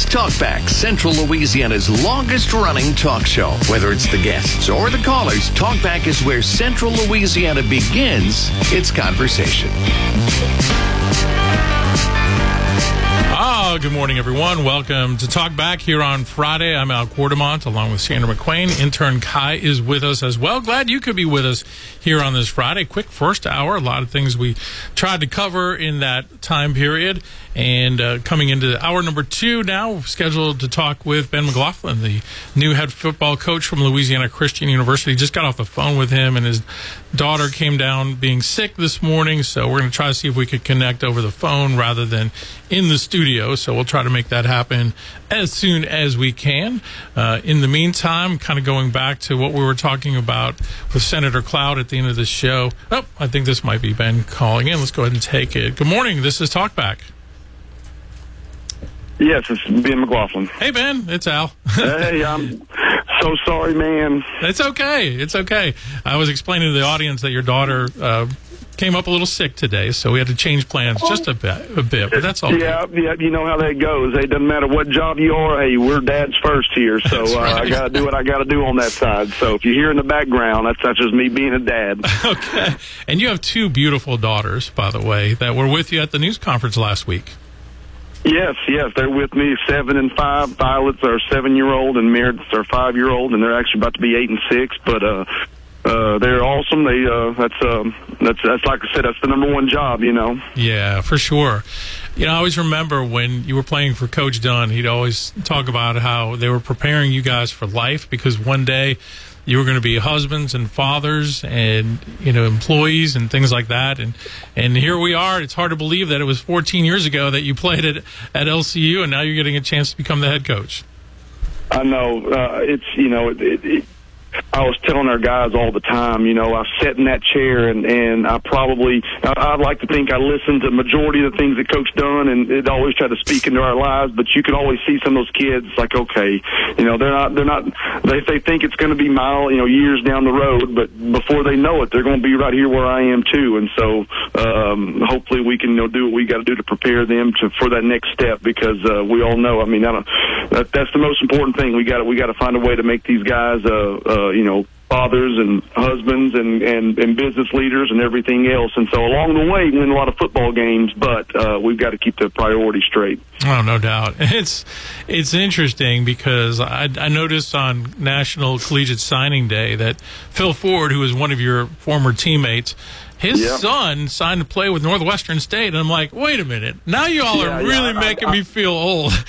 It's Talkback, Central Louisiana's longest running talk show. Whether it's the guests or the callers, Talkback is where Central Louisiana begins its conversation. Good morning, everyone. Welcome to Talk Back here on Friday. I'm Al Quartermont along with Sandra McQueen. Intern Kai is with us as well. Glad you could be with us here on this Friday. Quick first hour. A lot of things we tried to cover in that time period. And uh, coming into hour number two now, scheduled to talk with Ben McLaughlin, the new head football coach from Louisiana Christian University. Just got off the phone with him, and his daughter came down being sick this morning. So we're going to try to see if we could connect over the phone rather than in the studio. So we'll try to make that happen as soon as we can. Uh, in the meantime, kind of going back to what we were talking about with Senator Cloud at the end of the show. Oh, I think this might be Ben calling in. Let's go ahead and take it. Good morning. This is Talkback. Yes, it's Ben McLaughlin. Hey, Ben. It's Al. hey, I'm so sorry, man. It's okay. It's okay. I was explaining to the audience that your daughter uh, came up a little sick today, so we had to change plans just a bit. A bit, but that's all. Yeah, yeah. You know how that goes. It doesn't matter what job you are. Hey, we're dad's first here, so uh, right. I got to do what I got to do on that side. So if you hear in the background, that's that's just me being a dad. okay. And you have two beautiful daughters, by the way, that were with you at the news conference last week. Yes, yes, they're with me, seven and five. Violet's our seven-year-old, and Meredith's our five-year-old, and they're actually about to be eight and six. But uh, uh, they're awesome. They uh, that's um, that's that's like I said, that's the number one job, you know. Yeah, for sure. You know, I always remember when you were playing for Coach Dunn. He'd always talk about how they were preparing you guys for life because one day you were going to be husbands and fathers and you know employees and things like that. And and here we are. It's hard to believe that it was 14 years ago that you played at at LCU and now you're getting a chance to become the head coach. I know. Uh, it's you know it, it, I was telling our guys all the time, you know, I sat in that chair and and I probably I'd like to think I listened to majority of the things that Coach Dunn and it always tried to speak into our lives, but you can always see some of those kids like, okay, you know, they're not they're not they they think it's going to be mile, you know, years down the road, but before they know it, they're going to be right here where I am too, and so um, hopefully we can you know do what we got to do to prepare them to for that next step because uh, we all know, I mean, I don't, that, that's the most important thing. We got we got to find a way to make these guys. Uh, uh, you know, fathers and husbands and, and, and business leaders and everything else. And so along the way, win a lot of football games, but uh, we've got to keep the priorities straight. Oh, no doubt. It's it's interesting because I, I noticed on National Collegiate Signing Day that Phil Ford, who is one of your former teammates, his Yep. son signed to play with Northwestern State, and I'm like, wait a minute, now you all Yeah, are yeah, really I- making I- me feel old.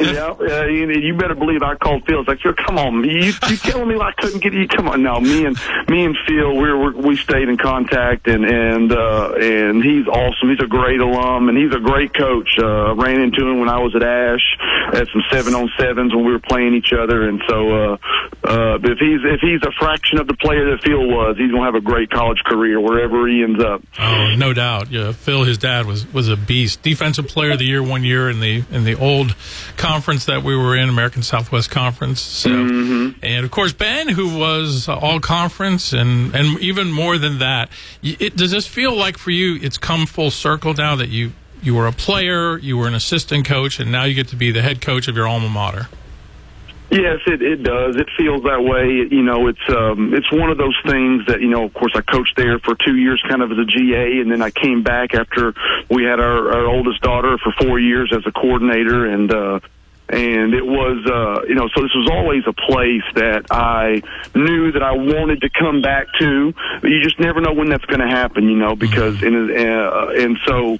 Yeah, uh, you, you better believe I called Phil. It's like, "Sure, come on, you, you telling me I couldn't get you? Come on, no, me and me and Phil, we were we stayed in contact, and and uh, and he's awesome. He's a great alum, and he's a great coach. Uh, ran into him when I was at Ash at some seven on sevens when we were playing each other, and so uh, uh, if he's if he's a fraction of the player that Phil was, he's gonna have a great college career wherever he ends up. Oh, no doubt. Yeah, Phil, his dad was was a beast. Defensive Player of the Year one year in the in the old conference that we were in, American Southwest Conference. So, and of course Ben, who was all conference, and and even more than that. It, does this feel like for you? It's come full circle now that you you were a player, you were an assistant coach, and now you get to be the head coach of your alma mater. Yes, it, it does. It feels that way. You know, it's um, it's one of those things that you know. Of course, I coached there for two years, kind of as a GA, and then I came back after we had our, our oldest daughter for four years as a coordinator, and uh, and it was uh, you know. So this was always a place that I knew that I wanted to come back to. But you just never know when that's going to happen, you know, because and uh, and so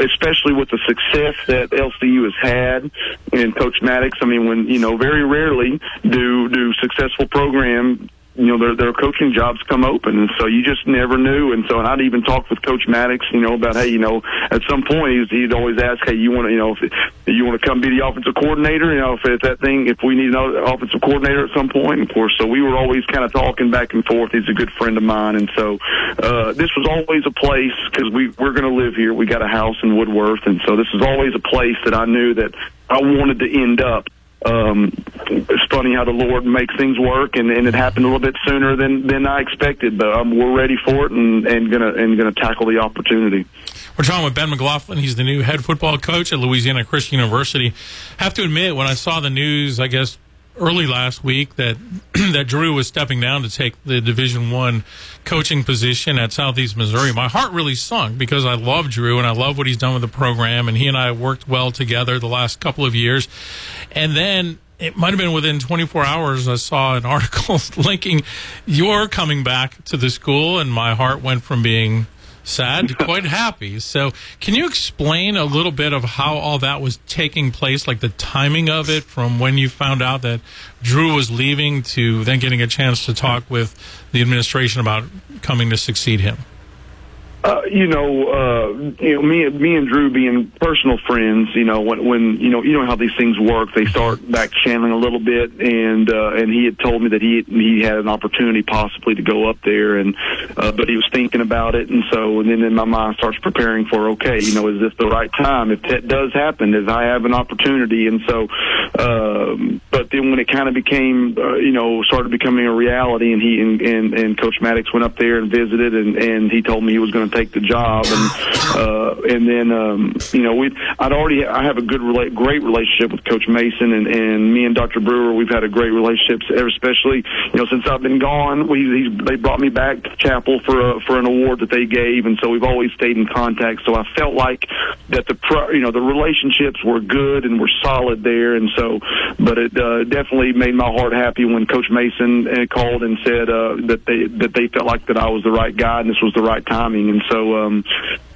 especially with the success that LCU has had and Coach Maddox. I mean, when you know, very rarely do do successful program. You know, their their coaching jobs come open, and so you just never knew. And so, and I'd even talked with Coach Maddox, you know, about hey, you know, at some point he'd, he'd always ask, hey, you want to, you know, if you want to come be the offensive coordinator, you know, if it's that thing, if we need another offensive coordinator at some point, of course. So we were always kind of talking back and forth. He's a good friend of mine, and so uh, this was always a place because we we're going to live here. We got a house in Woodworth, and so this was always a place that I knew that I wanted to end up. Um, it's funny how the Lord makes things work, and, and it happened a little bit sooner than than I expected. But um, we're ready for it, and and gonna and gonna tackle the opportunity. We're talking with Ben McLaughlin. He's the new head football coach at Louisiana Christian University. have to admit, when I saw the news, I guess early last week that that Drew was stepping down to take the Division One coaching position at Southeast Missouri, my heart really sunk because I love Drew and I love what he's done with the program, and he and I worked well together the last couple of years. And then it might have been within 24 hours I saw an article linking your coming back to the school, and my heart went from being sad quite happy. So, can you explain a little bit of how all that was taking place, like the timing of it from when you found out that Drew was leaving to then getting a chance to talk with the administration about coming to succeed him? Uh, you know, uh, you know, me, me and Drew being personal friends. You know, when, when you know, you know how these things work. They start back channeling a little bit, and uh, and he had told me that he he had an opportunity possibly to go up there, and uh, but he was thinking about it, and so and then in my mind starts preparing for okay, you know, is this the right time? If that does happen, is I have an opportunity, and so, um, but then when it kind of became, uh, you know, started becoming a reality, and he and, and and Coach Maddox went up there and visited, and and he told me he was going to take the job, and uh, and then um, you know we I'd already I have a good rela- great relationship with Coach Mason, and and me and Dr. Brewer we've had a great relationship, especially you know since I've been gone. We he's, they brought me back to Chapel for a, for an award that they gave, and so we've always stayed in contact. So I felt like that the pro, you know the relationships were good and were solid there, and so but it uh, definitely made my heart happy when Coach Mason uh, called and said uh, that they that they felt like that I was the right guy and this was the right timing, and so um,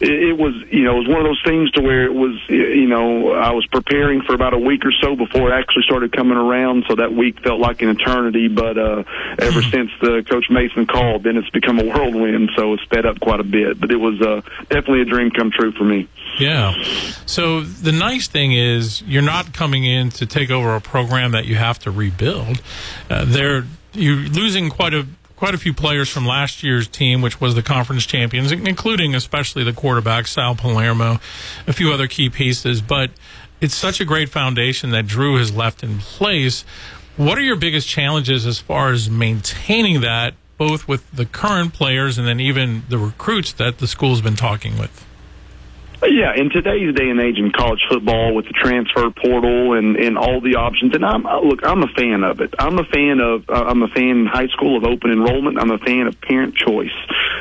it, it was you know it was one of those things to where it was you know I was preparing for about a week or so before it actually started coming around, so that week felt like an eternity. But uh, ever mm-hmm. since the Coach Mason called, then it's become a whirlwind, so it's sped up quite a bit. But it was uh, definitely a dream come true for me. Yeah. So the nice thing is you're not coming in to take over a program that you have to rebuild. Uh, they're you're losing quite a quite a few players from last year's team, which was the conference champions, including especially the quarterback Sal Palermo, a few other key pieces. But it's such a great foundation that Drew has left in place. What are your biggest challenges as far as maintaining that, both with the current players and then even the recruits that the school's been talking with? Yeah, in today's day and age in college football with the transfer portal and and all the options, and I'm look, I'm a fan of it. I'm a fan of uh, I'm a fan in high school of open enrollment. I'm a fan of parent choice.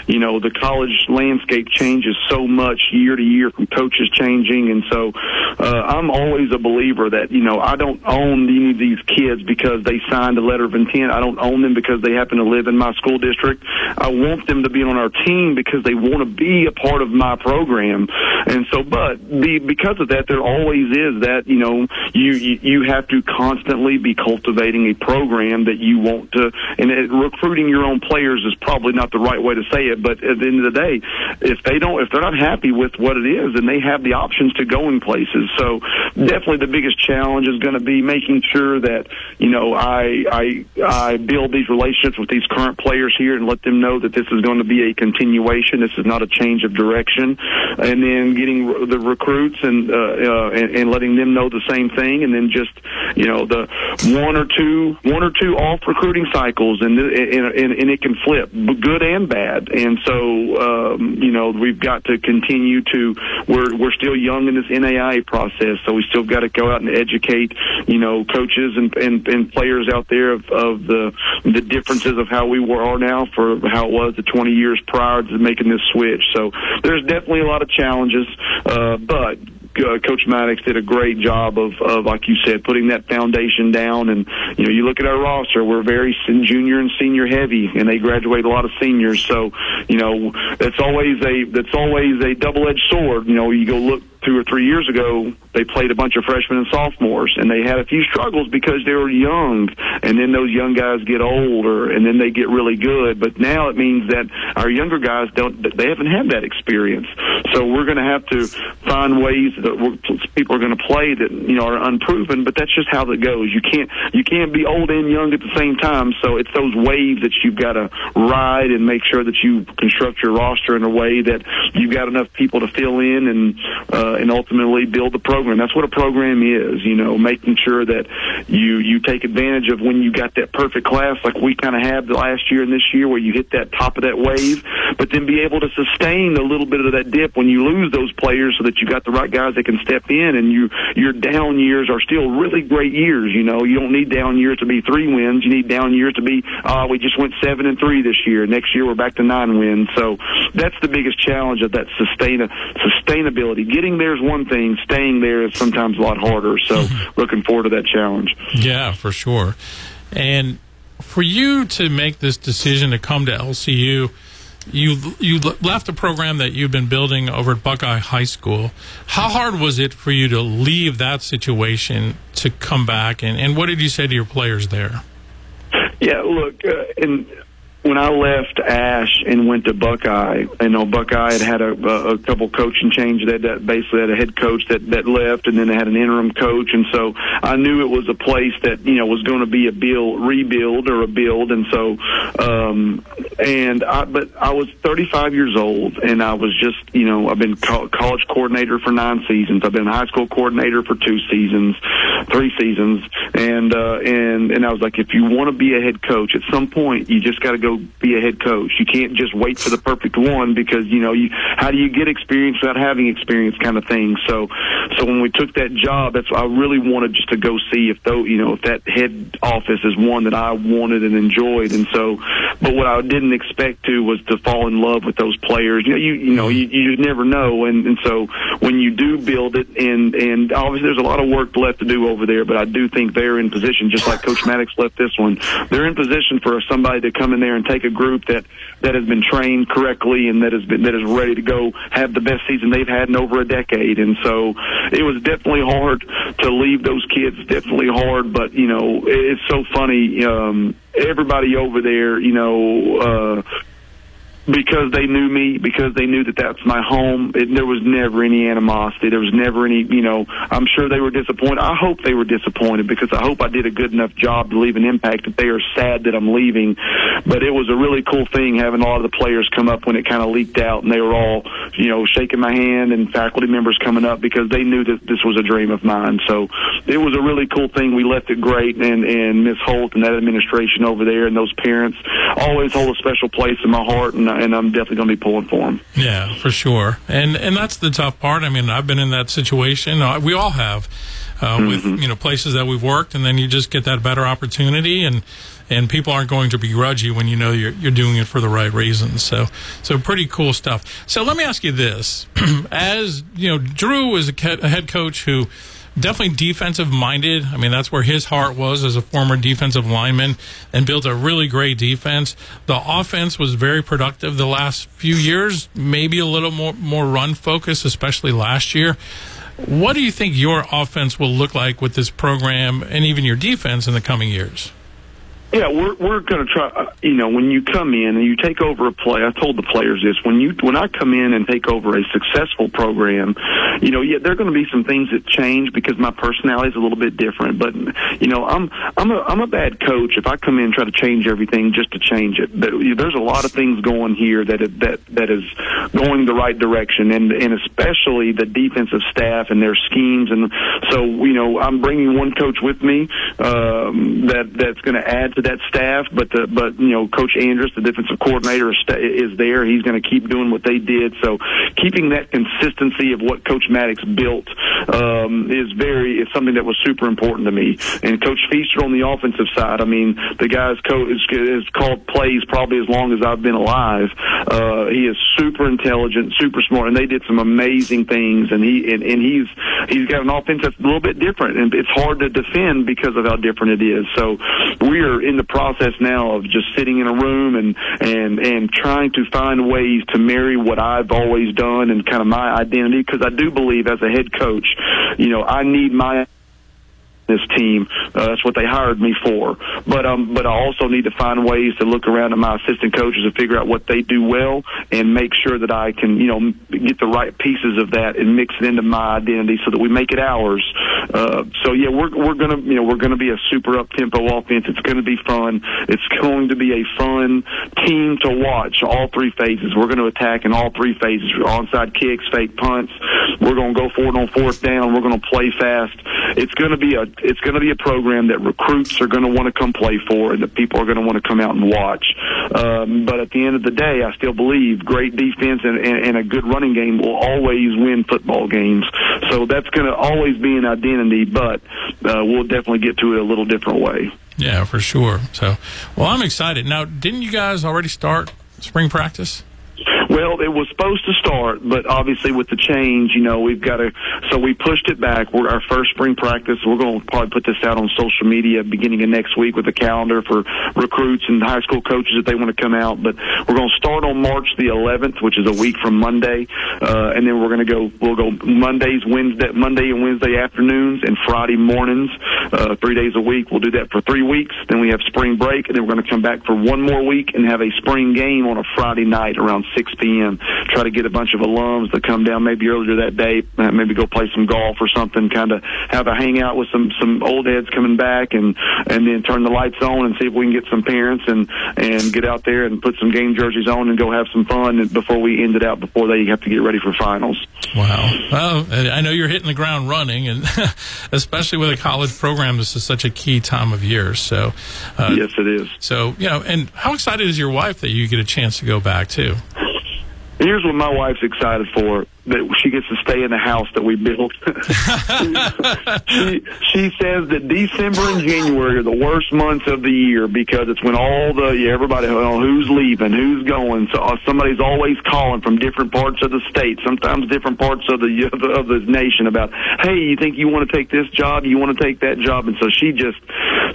You know, the college landscape changes so much year to year from coaches changing, and so uh, I'm always a believer that you know I don't own any of these kids because they signed a letter of intent. I don't own them because they happen to live in my school district. I want them to be on our team because they want to be a part of my program. And so, but because of that, there always is that, you know, you, you, you have to constantly be cultivating a program that you want to, and it, recruiting your own players is probably not the right way to say it, but at the end of the day, if they don't, if they're not happy with what it is, then they have the options to go in places. So definitely the biggest challenge is going to be making sure that, you know, I, I, I build these relationships with these current players here and let them know that this is going to be a continuation. This is not a change of direction. And then getting the recruits and, uh, uh, and and letting them know the same thing, and then just you know the one or two one or two off recruiting cycles, and and and, and it can flip, good and bad. And so um, you know we've got to continue to we're we're still young in this NAIA process, so we still got to go out and educate you know coaches and and, and players out there of, of the the differences of how we are now for how it was the 20 years prior to making this switch. So there's definitely a lot of challenges. Uh, but uh, Coach Maddox did a great job of, of, like you said, putting that foundation down. And you know, you look at our roster; we're very junior and senior heavy, and they graduate a lot of seniors. So, you know, that's always a that's always a double edged sword. You know, you go look two or three years ago, they played a bunch of freshmen and sophomores, and they had a few struggles because they were young, and then those young guys get older, and then they get really good. But now it means that our younger guys don't, they haven't had that experience. So we're going to have to find ways that people are going to play that you know are unproven. But that's just how it goes. You can't you can't be old and young at the same time. So it's those waves that you've got to ride and make sure that you construct your roster in a way that you've got enough people to fill in and. Uh, uh, and ultimately build the program. That's what a program is, you know, making sure that you you take advantage of when you got that perfect class like we kind of had the last year and this year where you hit that top of that wave, but then be able to sustain a little bit of that dip when you lose those players so that you got the right guys that can step in and you your down years are still really great years, you know. You don't need down years to be 3 wins, you need down years to be uh we just went 7 and 3 this year. Next year we're back to 9 wins. So that's the biggest challenge of that sustain sustainability. Getting there is one thing, staying there is sometimes a lot harder. So looking forward to that challenge. Yeah, for sure. And for you to make this decision to come to LCU, you you left a program that you've been building over at Buckeye High School. How hard was it for you to leave that situation to come back? And, and what did you say to your players there? Yeah, look, uh, and when I left Ash and went to Buckeye, you know, Buckeye had had a, a couple coaching changes. That, that basically had a head coach that that left, and then they had an interim coach, and so I knew it was a place that you know was going to be a build, rebuild or a build, and so, um, and I, but I was 35 years old, and I was just, you know, I've been co- college coordinator for nine seasons. I've been high school coordinator for two seasons, three seasons, and uh, and and I was like, if you want to be a head coach, at some point you just got to go be a head coach. You can't just wait for the perfect one because you know you how do you get experience without having experience kind of thing. So so when we took that job, that's I really wanted just to go see if though you know if that head office is one that I wanted and enjoyed. And so, but what I didn't expect to was to fall in love with those players. You know you you know you, you never know. And and so when you do build it and and obviously there's a lot of work left to do over there, but I do think they're in position just like Coach Maddox left this one. They're in position for somebody to come in there and take a group that that has been trained correctly and that has been that is ready to go have the best season they've had in over a decade. And so it was definitely hard to leave those kids. Definitely hard, but you know it's so funny. Um, everybody over there, you know. Uh, because they knew me, because they knew that that's my home. It, there was never any animosity. There was never any, you know, I'm sure they were disappointed. I hope they were disappointed because I hope I did a good enough job to leave an impact that they are sad that I'm leaving. But it was a really cool thing having a lot of the players come up when it kind of leaked out and they were all, you know, shaking my hand and faculty members coming up because they knew that this was a dream of mine. So it was a really cool thing. We left it great and, and Miss Holt and that administration over there and those parents always hold a special place in my heart and and I'm definitely going to be pulling for him. Yeah, for sure. And and that's the tough part. I mean, I've been in that situation. Uh, we all have. Uh, mm-hmm. with you know places that we've worked, and then you just get that better opportunity, and and people aren't going to begrudge you when you know you're you're doing it for the right reasons. So so pretty cool stuff. So let me ask you this: as you know, Drew is a head coach who definitely defensive minded. I mean, that's where his heart was as a former defensive lineman and built a really great defense. The offense was very productive the last few years, maybe a little more, more run focus, especially last year. What do you think your offense will look like with this program and even your defense in the coming years? Yeah, we're we're going to try. Uh, you know, when you come in and you take over a play, I told the players this: when you when I come in and take over a successful program, you know, yeah, there are going to be some things that change because my personality is a little bit different. But you know, I'm I'm a I'm a bad coach if I come in and try to change everything just to change it. There's a lot of things going here that that that is going the right direction, and and especially the defensive staff and their schemes. And so, you know, I'm bringing one coach with me um, that that's going to add to that staff, but the, but you know, Coach Andrus, the defensive coordinator, is there. He's going to keep doing what they did. So keeping that consistency of what Coach Maddox built um, is very is something that was super important to me. And Coach Feaster on the offensive side, I mean, the guy's coach called plays probably as long as I've been alive. Uh, he is super intelligent, super smart, and they did some amazing things. And he and, and he's he's got an offense that's a little bit different, and it's hard to defend because of how different it is. So we are in the process now of just sitting in a room and and and trying to find ways to marry what I've always done and kind of my identity because I do believe as a head coach, you know, I need my this team. Uh, that's what they hired me for. But um, but I also need to find ways to look around at my assistant coaches and figure out what they do well and make sure that I can you know get the right pieces of that and mix it into my identity so that we make it ours. Uh, so yeah, we're we're gonna you know we're gonna be a super up tempo offense. It's gonna be fun. It's going to be a fun team to watch. All three phases. We're to attack in all three phases: onside kicks, fake punts, we're to go forward on fourth down. We're to play fast. It's to be a it's going to be a program that recruits are going to want to come play for, and that people are going to want to come out and watch. Um, but at the end of the day, I still believe great defense and, and, and a good running game will always win football games. So that's going to always be an identity, but uh, we'll definitely get to it a little different way. Yeah, for sure. So, well, I'm excited. Now, didn't you guys already start spring practice? Well, it was supposed to start, but obviously with the change, you know, we've got to. So we pushed it back. We're our first spring practice. We're going to probably put this out on social media beginning of next week with a calendar for recruits and high school coaches if they want to come out. But we're going to start on March the 11th, which is a week from Monday, uh, and then we're going to go. We'll go Mondays, Wednesday, Monday and Wednesday afternoons, and Friday mornings, uh, three days a week. We'll do that for three weeks. Then we have spring break, and then we're going to come back for one more week and have a spring game on a Friday night around 6 p.m. Try to get a bunch of alums to come down maybe earlier that day, uh, maybe go play some golf or something. Kind of have a hangout with some some old heads coming back, and and then turn the lights on and see if we can get some parents and and get out there and put some game jerseys on and go have some fun before we end it out before they have to get ready for finals. Wow. Well, I know you're hitting the ground running, and especially with a college program, this is such a key time of year. So, uh, yes, it is. So, you know, and how excited is your wife that you get a chance to go back too? Here's what my wife's excited for that she gets to stay in the house that we built. she, she says that December and January are the worst months of the year because it's when all the yeah, everybody who's leaving, who's going. So uh, somebody's always calling from different parts of the state, sometimes different parts of the, of the nation about, hey, you think you want to take this job? You want to take that job? And so she just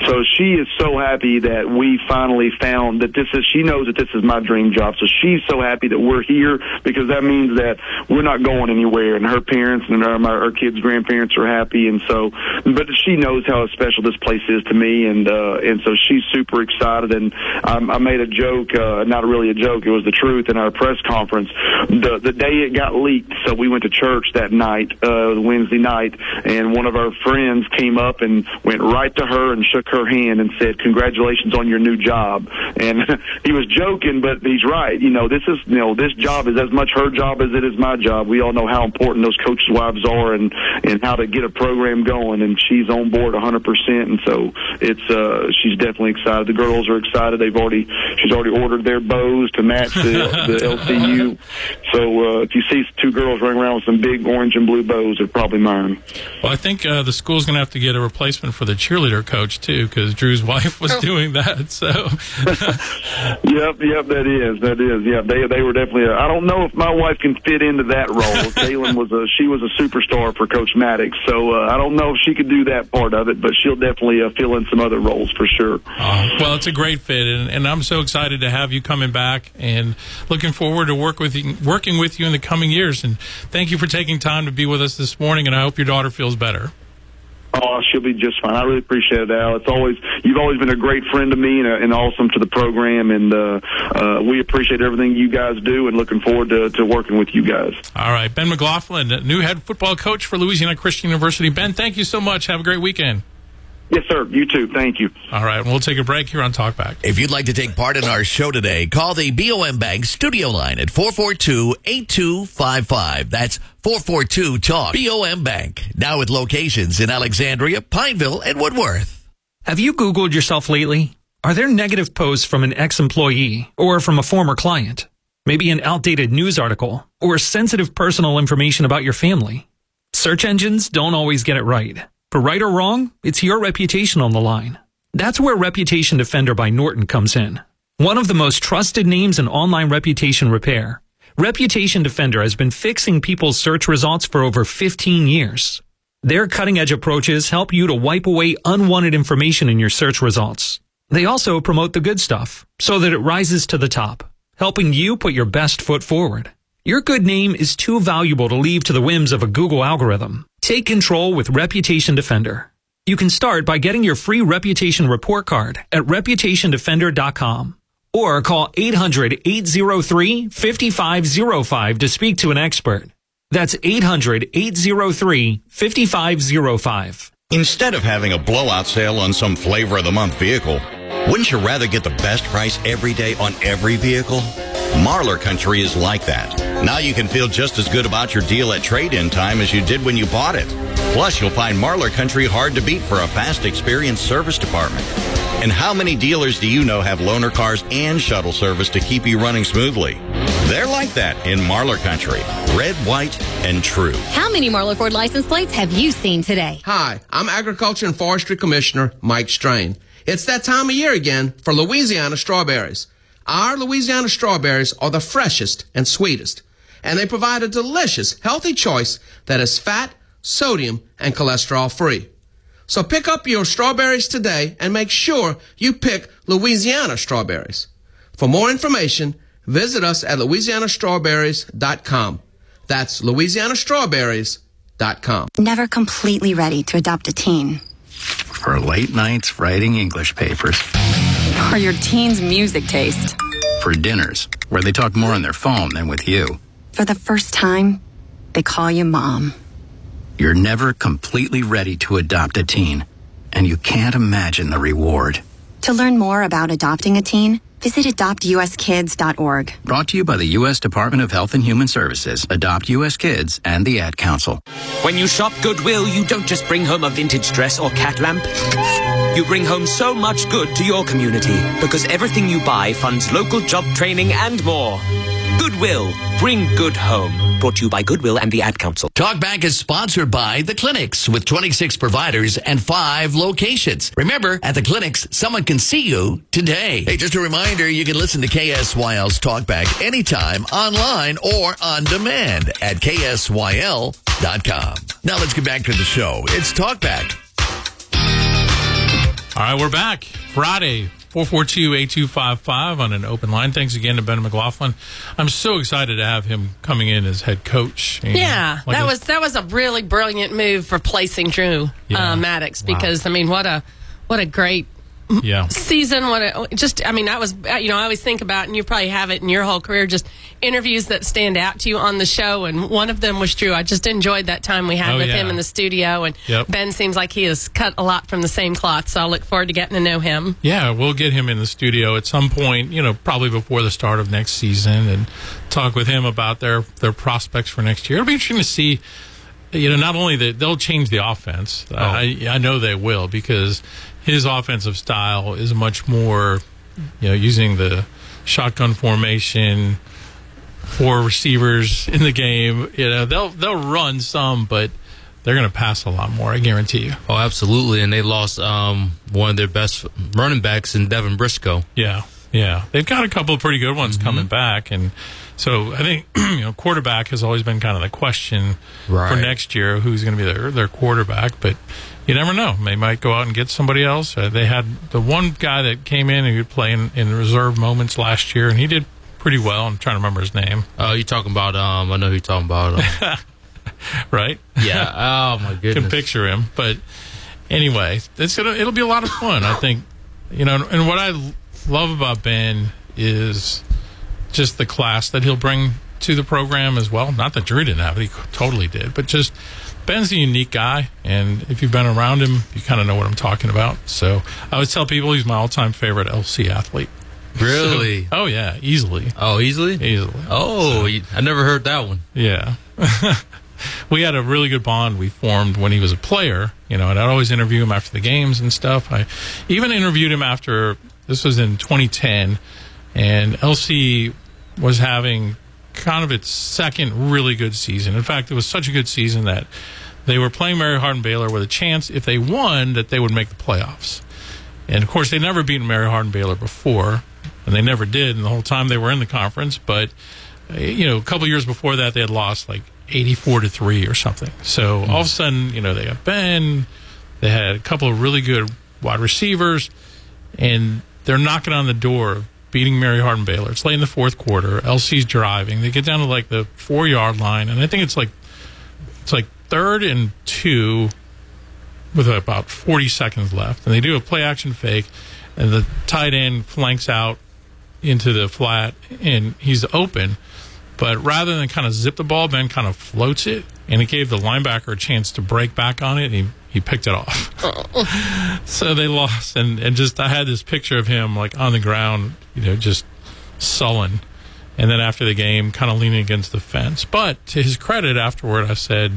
so she is so happy that we finally found that this is she knows that this is my dream job. So she's so happy that we're here because that means that we're not not going anywhere, and her parents and her, my, her kids' grandparents are happy, and so. But she knows how special this place is to me, and uh, and so she's super excited. And I, I made a joke, uh, not really a joke, it was the truth in our press conference. The the day it got leaked, so we went to church that night, uh, Wednesday night, and one of our friends came up and went right to her and shook her hand and said, "Congratulations on your new job." And he was joking, but he's right. You know, this is you know this job is as much her job as it is my job we all know how important those coaches' wives are and and how to get a program going. And she's on board 100 percent. And so it's uh, she's definitely excited. The girls are excited. They've already she's already ordered their bows to match the, the LCU. So uh, if you see two girls running around with some big orange and blue bows, they're probably mine. Well, I think uh, the school's going to have to get a replacement for the cheerleader coach too, because Drew's wife was oh. doing that. So. yep, yep, that is that is. Yeah, they they were definitely. I don't know if my wife can fit into that role. Kaylin was a she was a superstar for Coach Maddox, so uh, I don't know if she could do that part of it, but she'll definitely uh, fill in some other roles for sure. Uh, well, it's a great fit, and, and, I'm so excited to have you coming back, and looking forward to work with you, working with you in the coming years. And thank you for taking time to be with us this morning, and I hope your daughter feels better. Oh, she'll be just fine. I really appreciate it, Al. It's always you've always been a great friend to me and, and awesome to the program, and uh, uh, we appreciate everything you guys do, and looking forward to, to working with you guys. All right, Ben McLaughlin, new head football coach for Louisiana Christian University. Ben, thank you so much. Have a great weekend. Yes, sir. You too. Thank you. All right. We'll take a break here on Talkback. If you'd like to take part in our show today, call the BOM Bank studio line at 442-8255. That's 442-TALK. BOM Bank. Now with locations in Alexandria, Pineville, and Woodworth. Have you Googled yourself lately? Are there negative posts from an ex-employee or from a former client? Maybe an outdated news article or sensitive personal information about your family? Search engines don't always get it right. Right or wrong, it's your reputation on the line. That's where Reputation Defender by Norton comes in. One of the most trusted names in online reputation repair. Reputation Defender has been fixing people's search results for over 15 years. Their cutting edge approaches help you to wipe away unwanted information in your search results. They also promote the good stuff so that it rises to the top, helping you put your best foot forward. Your good name is too valuable to leave to the whims of a Google algorithm. Take control with Reputation Defender. You can start by getting your free reputation report card at reputationdefender.com or call 800-803-5505 to speak to an expert. That's 800-803-5505. Instead of having a blowout sale on some flavor of the month vehicle, wouldn't you rather get the best price every day on every vehicle? Marlar Country is like that. Now you can feel just as good about your deal at trade-in time as you did when you bought it. Plus, you'll find Marlar Country hard to beat for a fast, experienced service department. And how many dealers do you know have loaner cars and shuttle service to keep you running smoothly? They're like that in Marlar Country. Red, white, and true. How many Marlar Ford license plates have you seen today? Hi, I'm Agriculture and Forestry Commissioner Mike Strain. It's that time of year again for Louisiana strawberries. Our Louisiana strawberries are the freshest and sweetest, and they provide a delicious, healthy choice that is fat, sodium, and cholesterol free. So pick up your strawberries today and make sure you pick Louisiana strawberries. For more information, visit us at louisianastrawberries.com. That's louisianastrawberries.com. Never completely ready to adopt a teen. For late nights writing English papers. For your teen's music taste. For dinners where they talk more on their phone than with you. For the first time, they call you mom. You're never completely ready to adopt a teen, and you can't imagine the reward. To learn more about adopting a teen, visit adoptuskids.org. Brought to you by the U.S. Department of Health and Human Services, Adopt U.S. Kids, and the Ad Council. When you shop Goodwill, you don't just bring home a vintage dress or cat lamp. You bring home so much good to your community because everything you buy funds local job training and more. Goodwill. Bring good home. Brought to you by Goodwill and the Ad Council. Talkback is sponsored by The Clinics with 26 providers and five locations. Remember, at The Clinics, someone can see you today. Hey, just a reminder, you can listen to KSYL's Talkback anytime online or on demand at KSYL.com. Now let's get back to the show. It's Talkback. All right, we're back. Friday, 442-8255 on an open line. Thanks again to Ben McLaughlin. I'm so excited to have him coming in as head coach. And Yeah, like that was that was a really brilliant move for placing Drew Yeah. uh, Maddox Wow. because I mean, what a what a great yeah. season. What a, just I mean, that was you know I always think about and you probably have it in your whole career just interviews that stand out to you on the show and one of them was Drew. I just enjoyed that time we had Oh, with yeah. him in the studio and Yep. Ben seems like he has cut a lot from the same cloth. So I look forward to getting to know him. Yeah, we'll get him in the studio at some point, you know, probably before the start of next season and talk with him about their, their prospects for next year. It'll be interesting to see, you know, not only that they'll change the offense. Oh. I, I know they will because his offensive style is much more, you know, using the shotgun formation, four receivers in the game. You know, they'll, they'll run some, but they're going to pass a lot more. I guarantee you. Oh, absolutely. And they lost um, one of their best running backs in Devin Briscoe. Yeah, yeah, they've got a couple of pretty good ones coming back, and so I think you know quarterback has always been kind of the question for next year who's going to be their their quarterback, but you never know. They might go out and get somebody else. Uh, they had the one guy that came in and could play in, in reserve moments last year, and he did pretty well. I'm trying to remember his name. Oh, you talking about? Um, I know who you're talking about. uh, right? yeah. Oh my goodness. can picture him. But anyway, it's gonna it'll be a lot of fun. I think you know, and what I love about Ben is just the class that he'll bring to the program as well. Not that Drew didn't have it; he totally did. But just Ben's a unique guy, and if you've been around him, you kind of know what I'm talking about. So I always tell people he's my all-time favorite LC athlete. Really? So- oh yeah, easily. Oh, easily. Easily. Oh, you- I never heard that one. Yeah. we had a really good bond we formed when he was a player, you know, and I'd always interview him after the games and stuff. I even interviewed him after this was in 2010 and LC was having kind of its second really good season. In fact, it was such a good season that they were playing Mary Hardin Baylor with a chance if they won that they would make the playoffs. And of course, they never beaten Mary Hardin Baylor before, and they never did. And the whole time they were in the conference, but uh, you know, a couple years before that, they had lost like eighty-four to three or something. So all of a sudden, you know, they got Ben. They had a couple of really good wide receivers, and they're knocking on the door of beating Mary Hardin Baylor. It's late in the fourth quarter. LC's driving. They get down to like the four-yard line, and I think it's like it's like third and two with about 40 seconds left. And they do a play action fake, and the tight end flanks out into the flat, and he's open. But rather than kind of zip the ball, Ben kind of floats it, and it gave the linebacker a chance to break back on it, and he, he picked it off. Oh. so they lost, and, and just I had this picture of him like on the ground, you know, just sullen. and then after the game, kind of leaning against the fence. But to his credit, afterward, I said,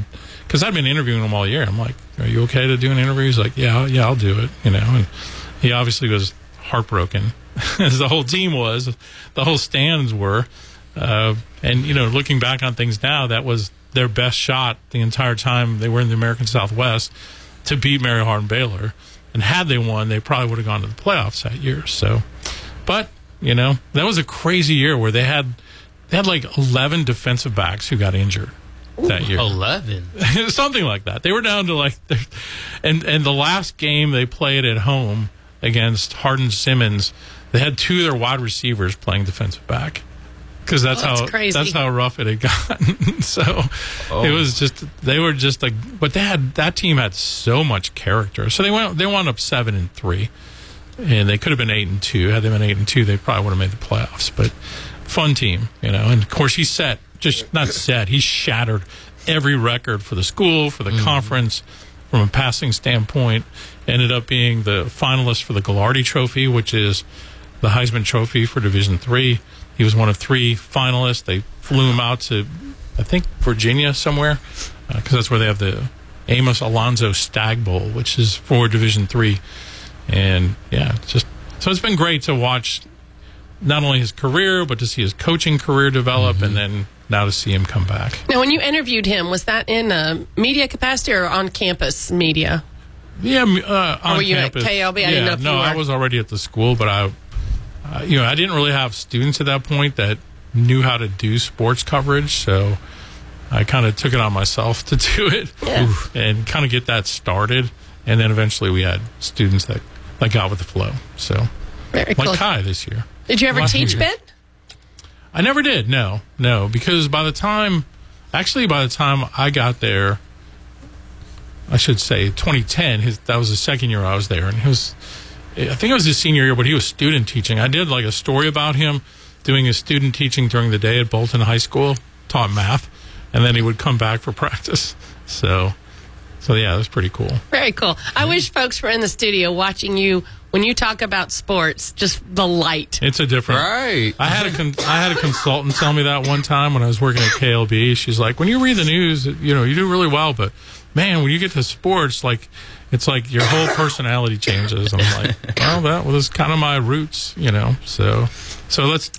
because I'd been interviewing him all year. I'm like, "Are you okay to do an interview?" He's like, "Yeah, yeah, I'll do it." You know, and he obviously was heartbroken, as the whole team was, the whole stands were. Uh, and you know, looking back on things now, that was their best shot the entire time they were in the American Southwest to beat Mary Hardin Baylor. And had they won, they probably would have gone to the playoffs that year. So, but you know, that was a crazy year where they had they had like eleven defensive backs who got injured that year. Eleven, something like that. They were down to like, and and the last game they played at home against Hardin Simmons, they had two of their wide receivers playing defensive back because that's, Oh, that's how crazy. that's how rough it had gotten. so oh. it was just they were just like, but they had that team had so much character. So they went they wound up seven and three, and they could have been eight and two. Had they been eight and two, they probably would have made the playoffs. But fun team, you know. And of course, he set just not set. He shattered every record for the school for the mm-hmm. conference from a passing standpoint. Ended up being the finalist for the Gagliardi Trophy, which is the Heisman Trophy for Division Three. He was one of three finalists. They flew him out to, I think, Virginia somewhere, uh, because that's where they have the Amos Alonzo Stagg Bowl, which is for Division Three. And yeah, it's just so it's been great to watch not only his career, but to see his coaching career develop, and then now to see him come back. Now, when you interviewed him, was that in a media capacity or on campus media? Yeah, uh, on were you at campus. KLB? I yeah, didn't know if no, you I was already at the school, but I, uh, you know, I didn't really have students at that point that knew how to do sports coverage, so I kind of took it on myself to do it Oof. and kind of get that started, and then eventually we had students that that got with the flow. So, Very like. Kai this year. Did you ever Last teach year. Ben? I never did. No, no, because by the time, actually, by the time I got there, I should say 2010. His that was the second year I was there, and he was, I think it was his senior year, but he was student teaching. I did like a story about him doing his student teaching during the day at Bolton High School, taught math, and then he would come back for practice. So, so yeah, it was pretty cool. Very cool. I wish folks were in the studio watching you when you talk about sports. Just the light. It's a different. right? I had a con- I had a consultant tell me that one time when I was working at KLB. She's like, when you read the news, you know, you do really well, but man, when you get to sports, like it's like your whole personality changes. I'm like, well, that was kind of my roots, you know. So, so let's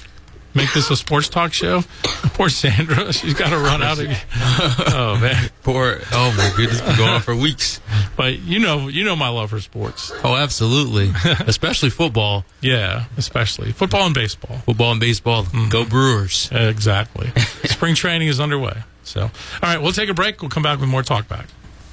make this a sports talk show. Poor Sandra, she's got to run out again. Oh man, Poor. Oh my goodness, been going on for weeks. but you know, you know my love for sports. Oh, absolutely. Especially football, Yeah, especially football and baseball. football and baseball. Mm-hmm. Go Brewers. Exactly. Spring training is underway. So, all right, we'll take a break. We'll come back with more talk back.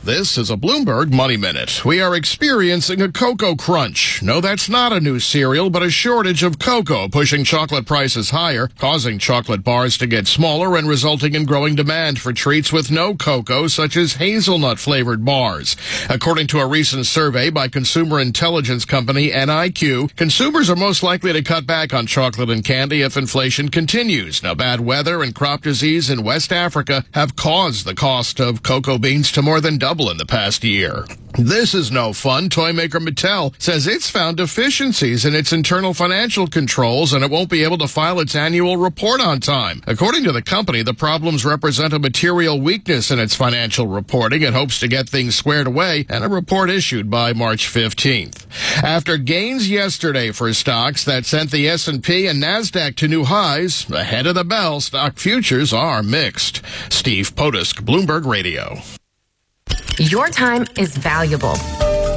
This is a Bloomberg Money Minute. We are experiencing a cocoa crunch. No, that's not a new cereal, but a shortage of cocoa pushing chocolate prices higher, causing chocolate bars to get smaller and resulting in growing demand for treats with no cocoa, such as hazelnut flavored bars. According to a recent survey by consumer intelligence company NIQ, consumers are most likely to cut back on chocolate and candy if inflation continues. Now, bad weather and crop disease in West Africa have caused the cost of cocoa beans to more than double in the past year. This is no fun. Toy maker Mattel says it's found deficiencies in its internal financial controls and it won't be able to file its annual report on time. According to the company, the problems represent a material weakness in its financial reporting. It hopes to get things squared away and a report issued by March 15th. After gains yesterday for stocks that sent the S&P and Nasdaq to new highs, ahead of the bell, stock futures are mixed. Steve Potusk, Bloomberg Radio. Your time is valuable.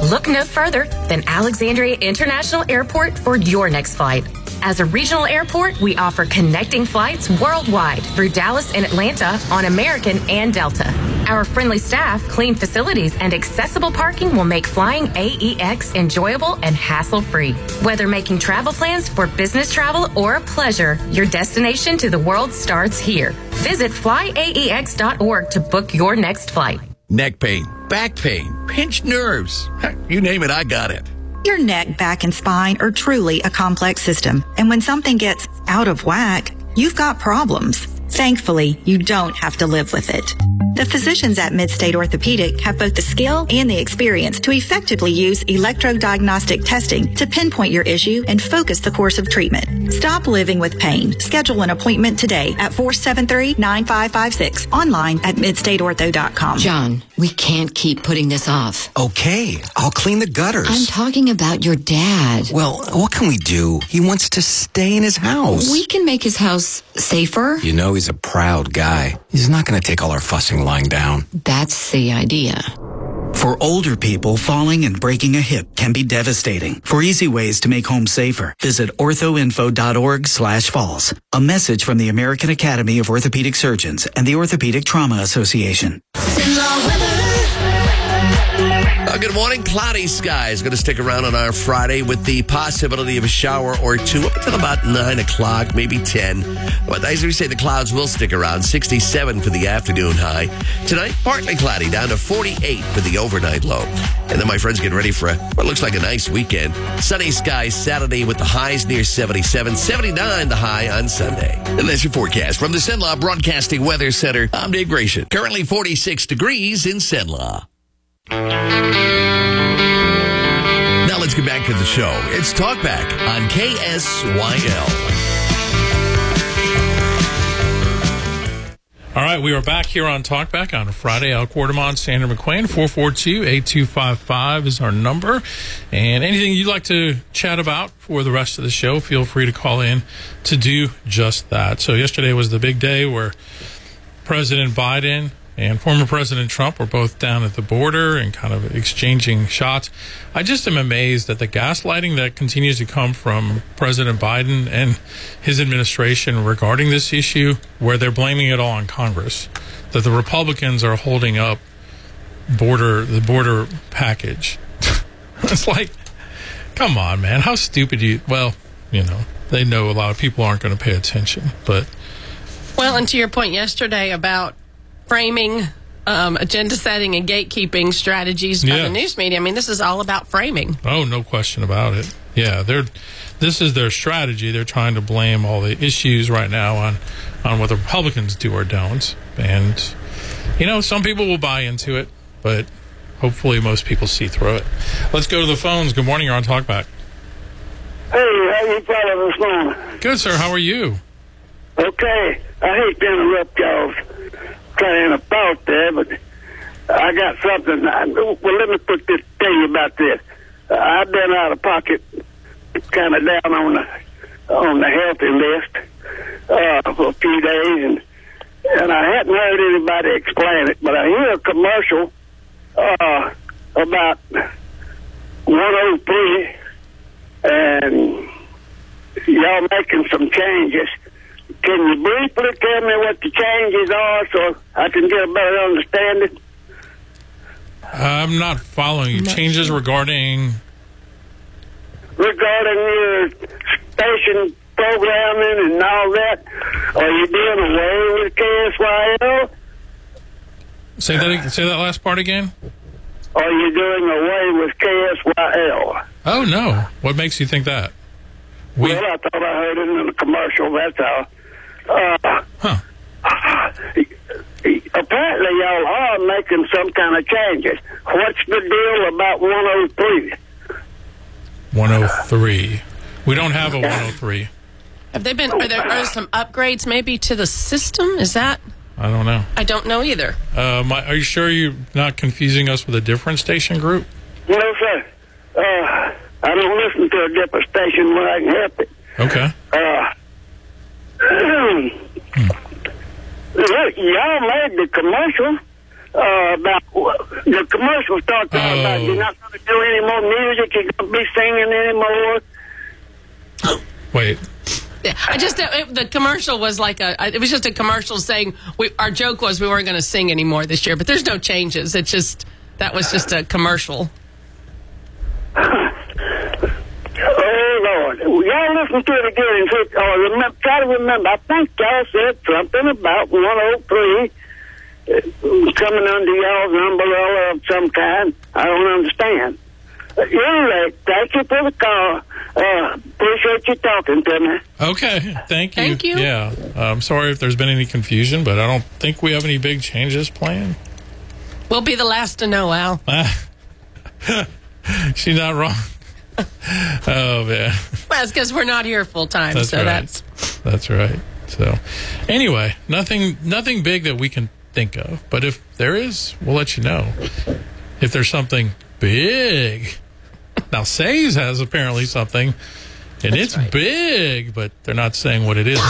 Look no further than Alexandria International Airport for your next flight. As a regional airport, we offer connecting flights worldwide through Dallas and Atlanta on American and Delta. Our friendly staff, clean facilities, and accessible parking will make flying AEX enjoyable and hassle free. Whether making travel plans for business travel or pleasure, your destination to the world starts here. Visit flyaex.org to book your next flight. Neck pain, back pain, pinched nerves. Heck, You name it, I got it. Your neck, back, and spine are truly a complex system. And when something gets out of whack, you've got problems. Thankfully, you don't have to live with it. The physicians at Midstate Orthopedic have both the skill and the experience to effectively use electrodiagnostic testing to pinpoint your issue and focus the course of treatment. Stop living with pain. Schedule an appointment today at 473-9556 online at midstateortho.com. John, we can't keep putting this off. Okay, I'll clean the gutters. I'm talking about your dad. Well, what can we do? He wants to stay in his house. We can make his house safer. You know he's a proud guy. He's not going to take all our fussing lying down. That's the idea. For older people, falling and breaking a hip can be devastating. For easy ways to make home safer, visit orthoinfo.org slash falls. A message from the American Academy of Orthopedic Surgeons and the Orthopedic Trauma Association. Uh, good morning. Cloudy skies going to stick around on our Friday with the possibility of a shower or two up until about 9 o'clock, maybe 10. But as we say, the clouds will stick around. 67 for the afternoon high. Tonight, partly cloudy, down to 48 for the overnight low. And then my friends get ready for a, what looks like a nice weekend. Sunny skies Saturday with the highs near 77, 79 the high on Sunday. And that's your forecast from the Cenla Broadcasting Weather Center. I'm Dave Gratian. Currently 46 degrees in Cenla. Now let's get back to the show. It's Talkback on KSYL. All right, we are back here on Talkback on Friday. Al Quartermont, Sandra McQueen, 442-8255 is our number. And anything you'd like to chat about for the rest of the show, feel free to call in to do just that. So yesterday was the big day where President Biden and former President Trump were both down at the border and kind of exchanging shots. I just am amazed at the gaslighting that continues to come from President Biden and his administration regarding this issue, where they're blaming it all on Congress, that the Republicans are holding up border the border package. it's like, come on, man, how stupid you? Well, you know, they know a lot of people aren't going to pay attention, but. Well, and to your point yesterday about framing, um, agenda setting, and gatekeeping strategies by Yeah. the news media. I mean, this is all about framing. Oh, no question about it. Yeah, they're this is their strategy. They're trying to blame all the issues right now on on what the Republicans do or don't. And you know, some people will buy into it, but hopefully most people see through it. Let's go to the phones. Good morning, you're on Talkback. Hey, how you fellas this morning? Good, sir. How are you? Okay, I hate to interrupt y'all's train of thought there, but I got something. I, well, let me put this, tell you about this. Uh, I've been out of pocket, kind of down on the on the healthy list uh, for a few days, and and I hadn't heard anybody explain it, but I hear a commercial uh, about 103 and y'all making some changes. Can you briefly tell me what the changes are so I can get a better understanding? I'm not following you. Changes regarding Regarding your station programming and all that, are you doing away with KSYL? say that say that last part again. Are you doing away with KSYL? Oh no! What makes you think that? well, I thought I heard it in the commercial. That's all. Uh, Apparently, y'all are making some kind of changes. What's the deal about 103? 103. We don't have a 103. Have they been? Are there are some upgrades maybe to the system? Is that? I don't know. I don't know either. Uh, my, are you sure you're not confusing us with a different station group? No, sir. Uh, I don't listen to a different station when I can help it. Okay. Uh, look, y'all made the commercial uh, about the commercial started talking about you're not going to do any more music, you're going to be singing anymore. Wait. I just uh, it, the commercial was like a. It was just a commercial saying we, our joke was we weren't going to sing anymore this year, but there's no changes. It's just that was just a commercial. Oh Lord, y'all listen to it again and see, oh, remember, try to remember. I think y'all said something about 103 uh, coming under y'all's umbrella of some kind. I don't understand. But anyway, thank you for the call. Uh, appreciate you talking to me. Okay, thank you. Thank you. Yeah, I'm sorry if there's been any confusion, but I don't think we have any big changes planned. We'll be the last to know, Al. She's not wrong. oh man, Well, it's because we're not here full time, That's so right. that's that's right. So, anyway, nothing nothing big that we can think of, but if there is, we'll let you know. If there's something big, now Say's has apparently something, and it's big, but they're not saying what it is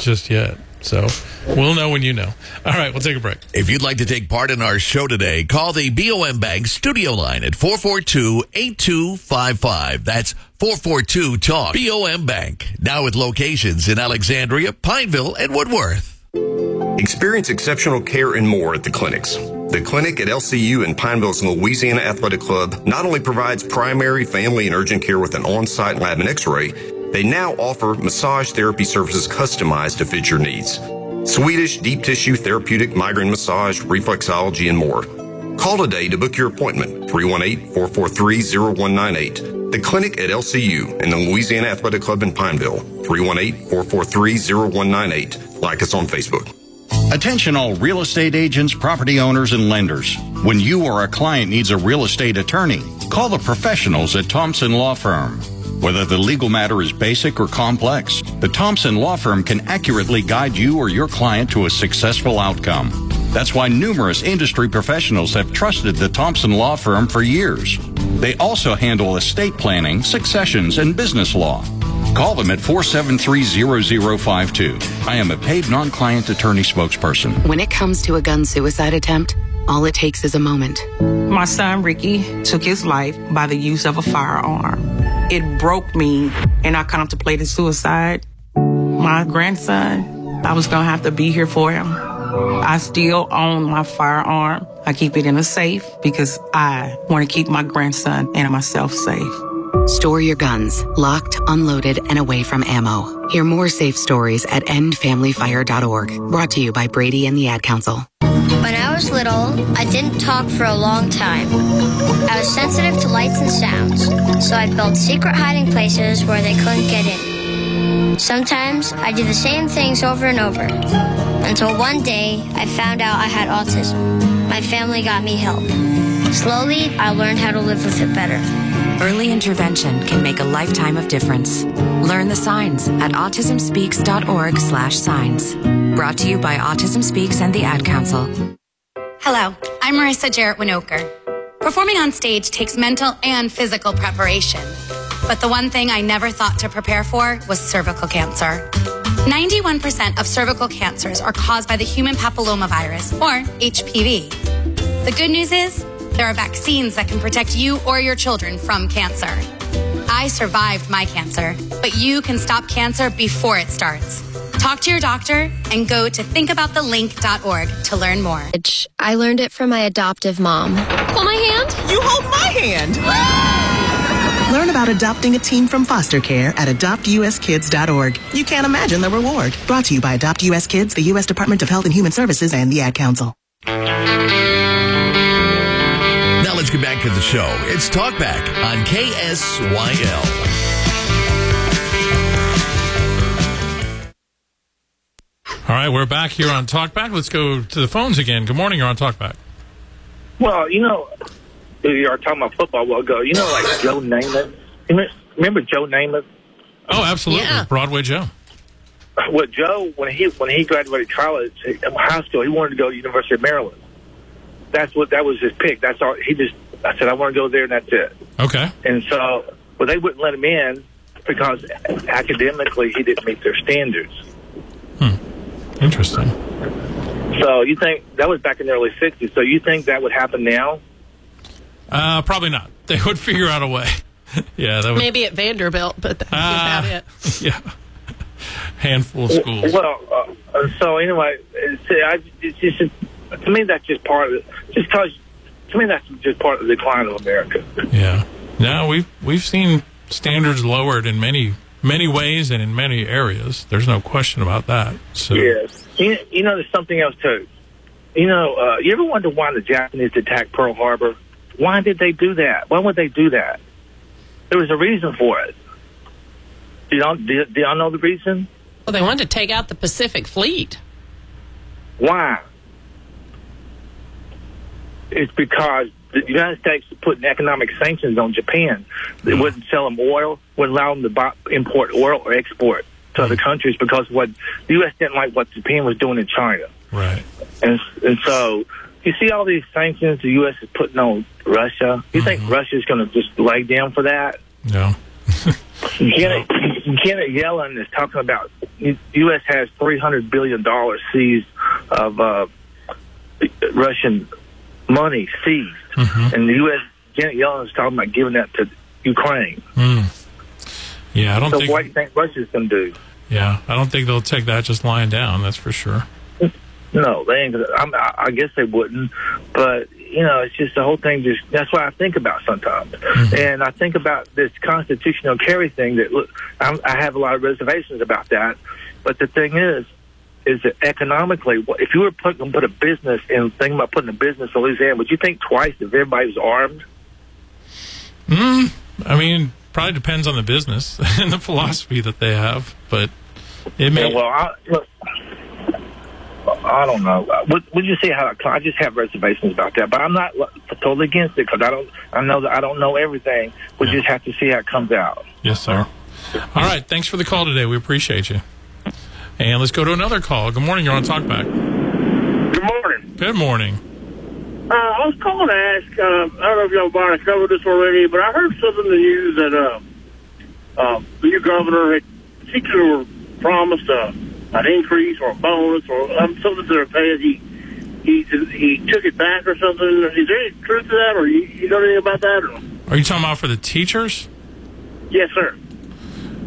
just yet. So we'll know when you know. All right, we'll take a break. If you'd like to take part in our show today, call the BOM Bank studio line at 442-8255. That's 442-TALK. BOM Bank, now with locations in Alexandria, Pineville, and Woodworth. Experience exceptional care and more at the clinics. The clinic at LCU and Pineville's Louisiana Athletic Club not only provides primary, family, and urgent care with an on-site lab and x-ray, they now offer massage therapy services customized to fit your needs. Swedish, deep tissue, therapeutic, migraine massage, reflexology, and more. Call today to book your appointment, 318-443-0198. The clinic at LCU and the Louisiana Athletic Club in Pineville, 318-443-0198. Like us on Facebook. Attention all real estate agents, property owners, and lenders. When you or a client needs a real estate attorney, call the professionals at Thompson Law Firm. Whether the legal matter is basic or complex, the Thompson Law Firm can accurately guide you or your client to a successful outcome. That's why numerous industry professionals have trusted the Thompson Law Firm for years. They also handle estate planning, successions, and business law. Call them at 473-0052. I am a paid non-client attorney spokesperson. When it comes to a gun suicide attempt, all it takes is a moment. My son Ricky took his life by the use of a firearm. It broke me, and I contemplated suicide. My grandson, I was gonna have to be here for him. I still own my firearm. I keep it in a safe because I want to keep my grandson and myself safe. Store your guns, locked, unloaded, and away from ammo. Hear more safe stories at endfamilyfire.org. Brought to you by Brady and the Ad Council. When I was little, I didn't talk for a long time. I was sensitive to lights and sounds, so I built secret hiding places where they couldn't get in. Sometimes I did the same things over and over until one day I found out I had autism. My family got me help. Slowly, I learned how to live with it better. Early intervention can make a lifetime of difference. Learn the signs at autismspeaks.org slash signs. Brought to you by Autism Speaks and the Ad Council. Hello, I'm Marissa Jaret Winokur. Performing on stage takes mental and physical preparation. But the one thing I never thought to prepare for was cervical cancer. 91% of cervical cancers are caused by the human papillomavirus, or HPV. The good news is, there are vaccines that can protect you or your children from cancer. I survived my cancer, but you can stop cancer before it starts. Talk to your doctor and go to thinkaboutthelink.org to learn more. I learned it from my adoptive mom. Hold my hand. You hold my hand. Learn about adopting a teen from foster care at adoptuskids.org. You can't imagine the reward. Brought to you by Adopt US Kids, the U.S. Department of Health and Human Services, and the Ad Council. Now let's get back to the show. It's Talkback on KSYL. All right, we're back here on Talkback. Let's go to the phones again. Good morning. You're on Talkback. Well, you know, you were talking about football Well, go. You know, like Joe Namath. You Remember Joe Namath? Oh, absolutely. Broadway Joe. Well, Joe, when he when he graduated college, uh, high school, he wanted to go to University of Maryland. That's what that was his pick. That's all. He just I said I want to go there, and that's it. Okay. And so, well, they wouldn't let him in because academically he didn't meet their standards. Hmm. Interesting. So you think that was back in the early '60s? So you think that would happen now? Uh, probably not. They would figure out a way. yeah, that would. maybe at Vanderbilt, but that's Ah. about it. Yeah. Handful of schools. Well, uh, so anyway, it's, I, it's just to me that's just part of it. Just because to me that's just part of the decline of America. Yeah. No, we've we've seen standards lowered in many many ways and in many areas. There's no question about that. So Yes. You, you know, there's something else too. You know, uh, you ever wonder why the Japanese attacked Pearl Harbor? Why did they do that? Why would they do that? There was a reason for it. Do y'all, do, do y'all know the reason? Well, they wanted to take out the Pacific Fleet. Why? It's because the United States is putting economic sanctions on Japan. They mm. wouldn't sell them oil, wouldn't allow them to buy, import oil or export to other mm. countries because what the U.S. didn't like what Japan was doing in China. Right. And and so you see all these sanctions the U.S. is putting on Russia. You think mm-hmm. Russia's going to just lay down for that? No. Janet, Janet Yellen is talking about the U.S. has three hundred billion dollars seized of uh, Russian money seized, and the U.S. Janet Yellen is talking about giving that to Ukraine. Mm. Yeah, I don't so think. what do you think Russia's going to do? Yeah, I don't think they'll take that just lying down. That's for sure. No, they ain't. Gonna, I'm, I I guess they wouldn't, but you know, it's just the whole thing. Just that's what I think about sometimes, and I think about this constitutional carry thing. That look, I'm, I have a lot of reservations about that, but the thing is, is that economically, if you were put, gonna put a business and thinking about putting a business in Louisiana, would you think twice if everybody was armed? Mm, I mean, probably depends on the business and the philosophy that they have, but it may. Yeah, well, I, look, I don't know. Would, would you see how I just have reservations about that? But I'm not totally against it because I don't. I know that I don't know everything. We just have to see how it comes out. Yes, sir. All right. Thanks for the call today. We appreciate you. And let's go to another call. Good morning. You're on Talkback. Good morning. Good morning. Uh, I was calling to ask. Uh, I don't know if y'all might have covered this already, but I heard something in the news that uh, uh, the new governor had teachers were promised uh, an increase or a bonus or um, something to their pay. He he he took it back or something. Is there any truth to that, or you, you know anything about that? Or? Are you talking about for the teachers? Yes, sir.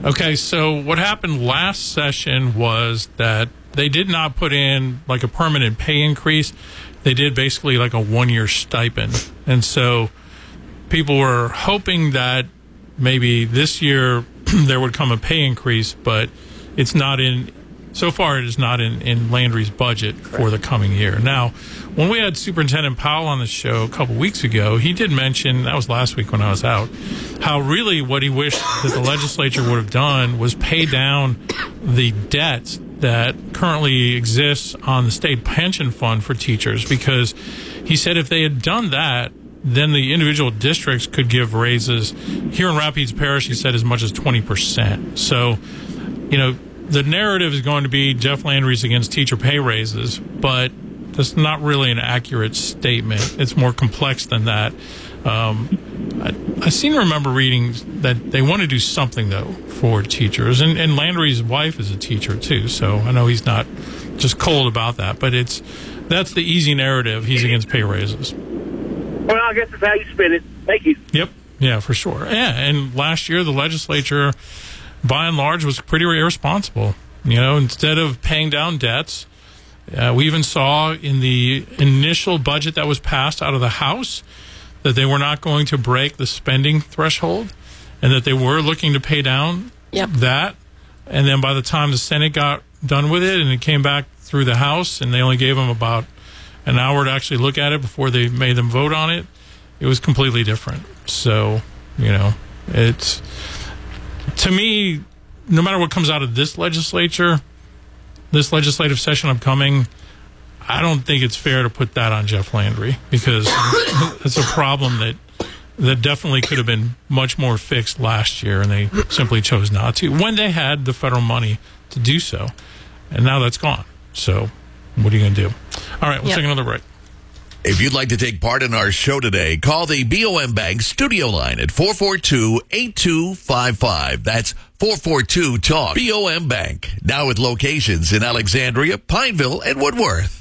Okay, so what happened last session was that they did not put in like a permanent pay increase. They did basically like a one year stipend. And so people were hoping that maybe this year there would come a pay increase, but it's not in. So far, it is not in, in Landry's budget for the coming year. Now, when we had Superintendent Powell on the show a couple weeks ago, he did mention that was last week when I was out how really what he wished that the legislature would have done was pay down the debt that currently exists on the state pension fund for teachers because he said if they had done that then the individual districts could give raises here in Rapides Parish he said as much as 20%. So, you know, the narrative is going to be Jeff Landry's against teacher pay raises, but that's not really an accurate statement. It's more complex than that. Um, I, I seem to remember reading that they want to do something though for teachers, and, and Landry's wife is a teacher too, so I know he's not just cold about that. But it's that's the easy narrative. He's against pay raises. Well, I guess that's how you spin it. Thank you. Yep. Yeah, for sure. Yeah, and last year the legislature, by and large, was pretty irresponsible. You know, instead of paying down debts, uh, we even saw in the initial budget that was passed out of the House that they were not going to break the spending threshold, and that they were looking to pay down that. And then by the time the Senate got done with it and it came back through the House, and they only gave them about an hour to actually look at it before they made them vote on it, it was completely different. So, you know, it's to me, no matter what comes out of this legislature, this legislative session upcoming, I don't think it's fair to put that on Jeff Landry because it's a problem that that definitely could have been much more fixed last year, and they simply chose not to when they had the federal money to do so, and now that's gone. So, what are you going to do? All right, we'll Yep. take another break. If you'd like to take part in our show today, call the BOM Bank studio line at 442-8255. That's 442-TALK. BOM Bank, now with locations in Alexandria, Pineville, and Woodworth.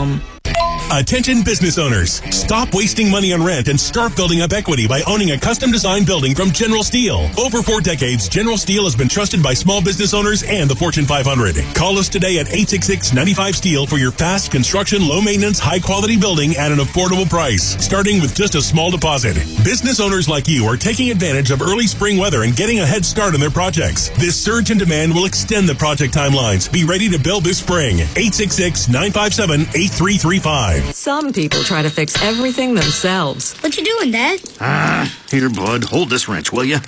home. Attention business owners. Stop wasting money on rent and start building up equity by owning a custom designed building from General Steel. Over four decades, General Steel has been trusted by small business owners and the Fortune 500. Call us today at 866-95 Steel for your fast construction, low maintenance, high quality building at an affordable price, starting with just a small deposit. Business owners like you are taking advantage of early spring weather and getting a head start on their projects. This surge in demand will extend the project timelines. Be ready to build this spring. 866-957-8335. Some people try to fix everything themselves. What you doing, Dad? Ah, here, bud. Hold this wrench, will you?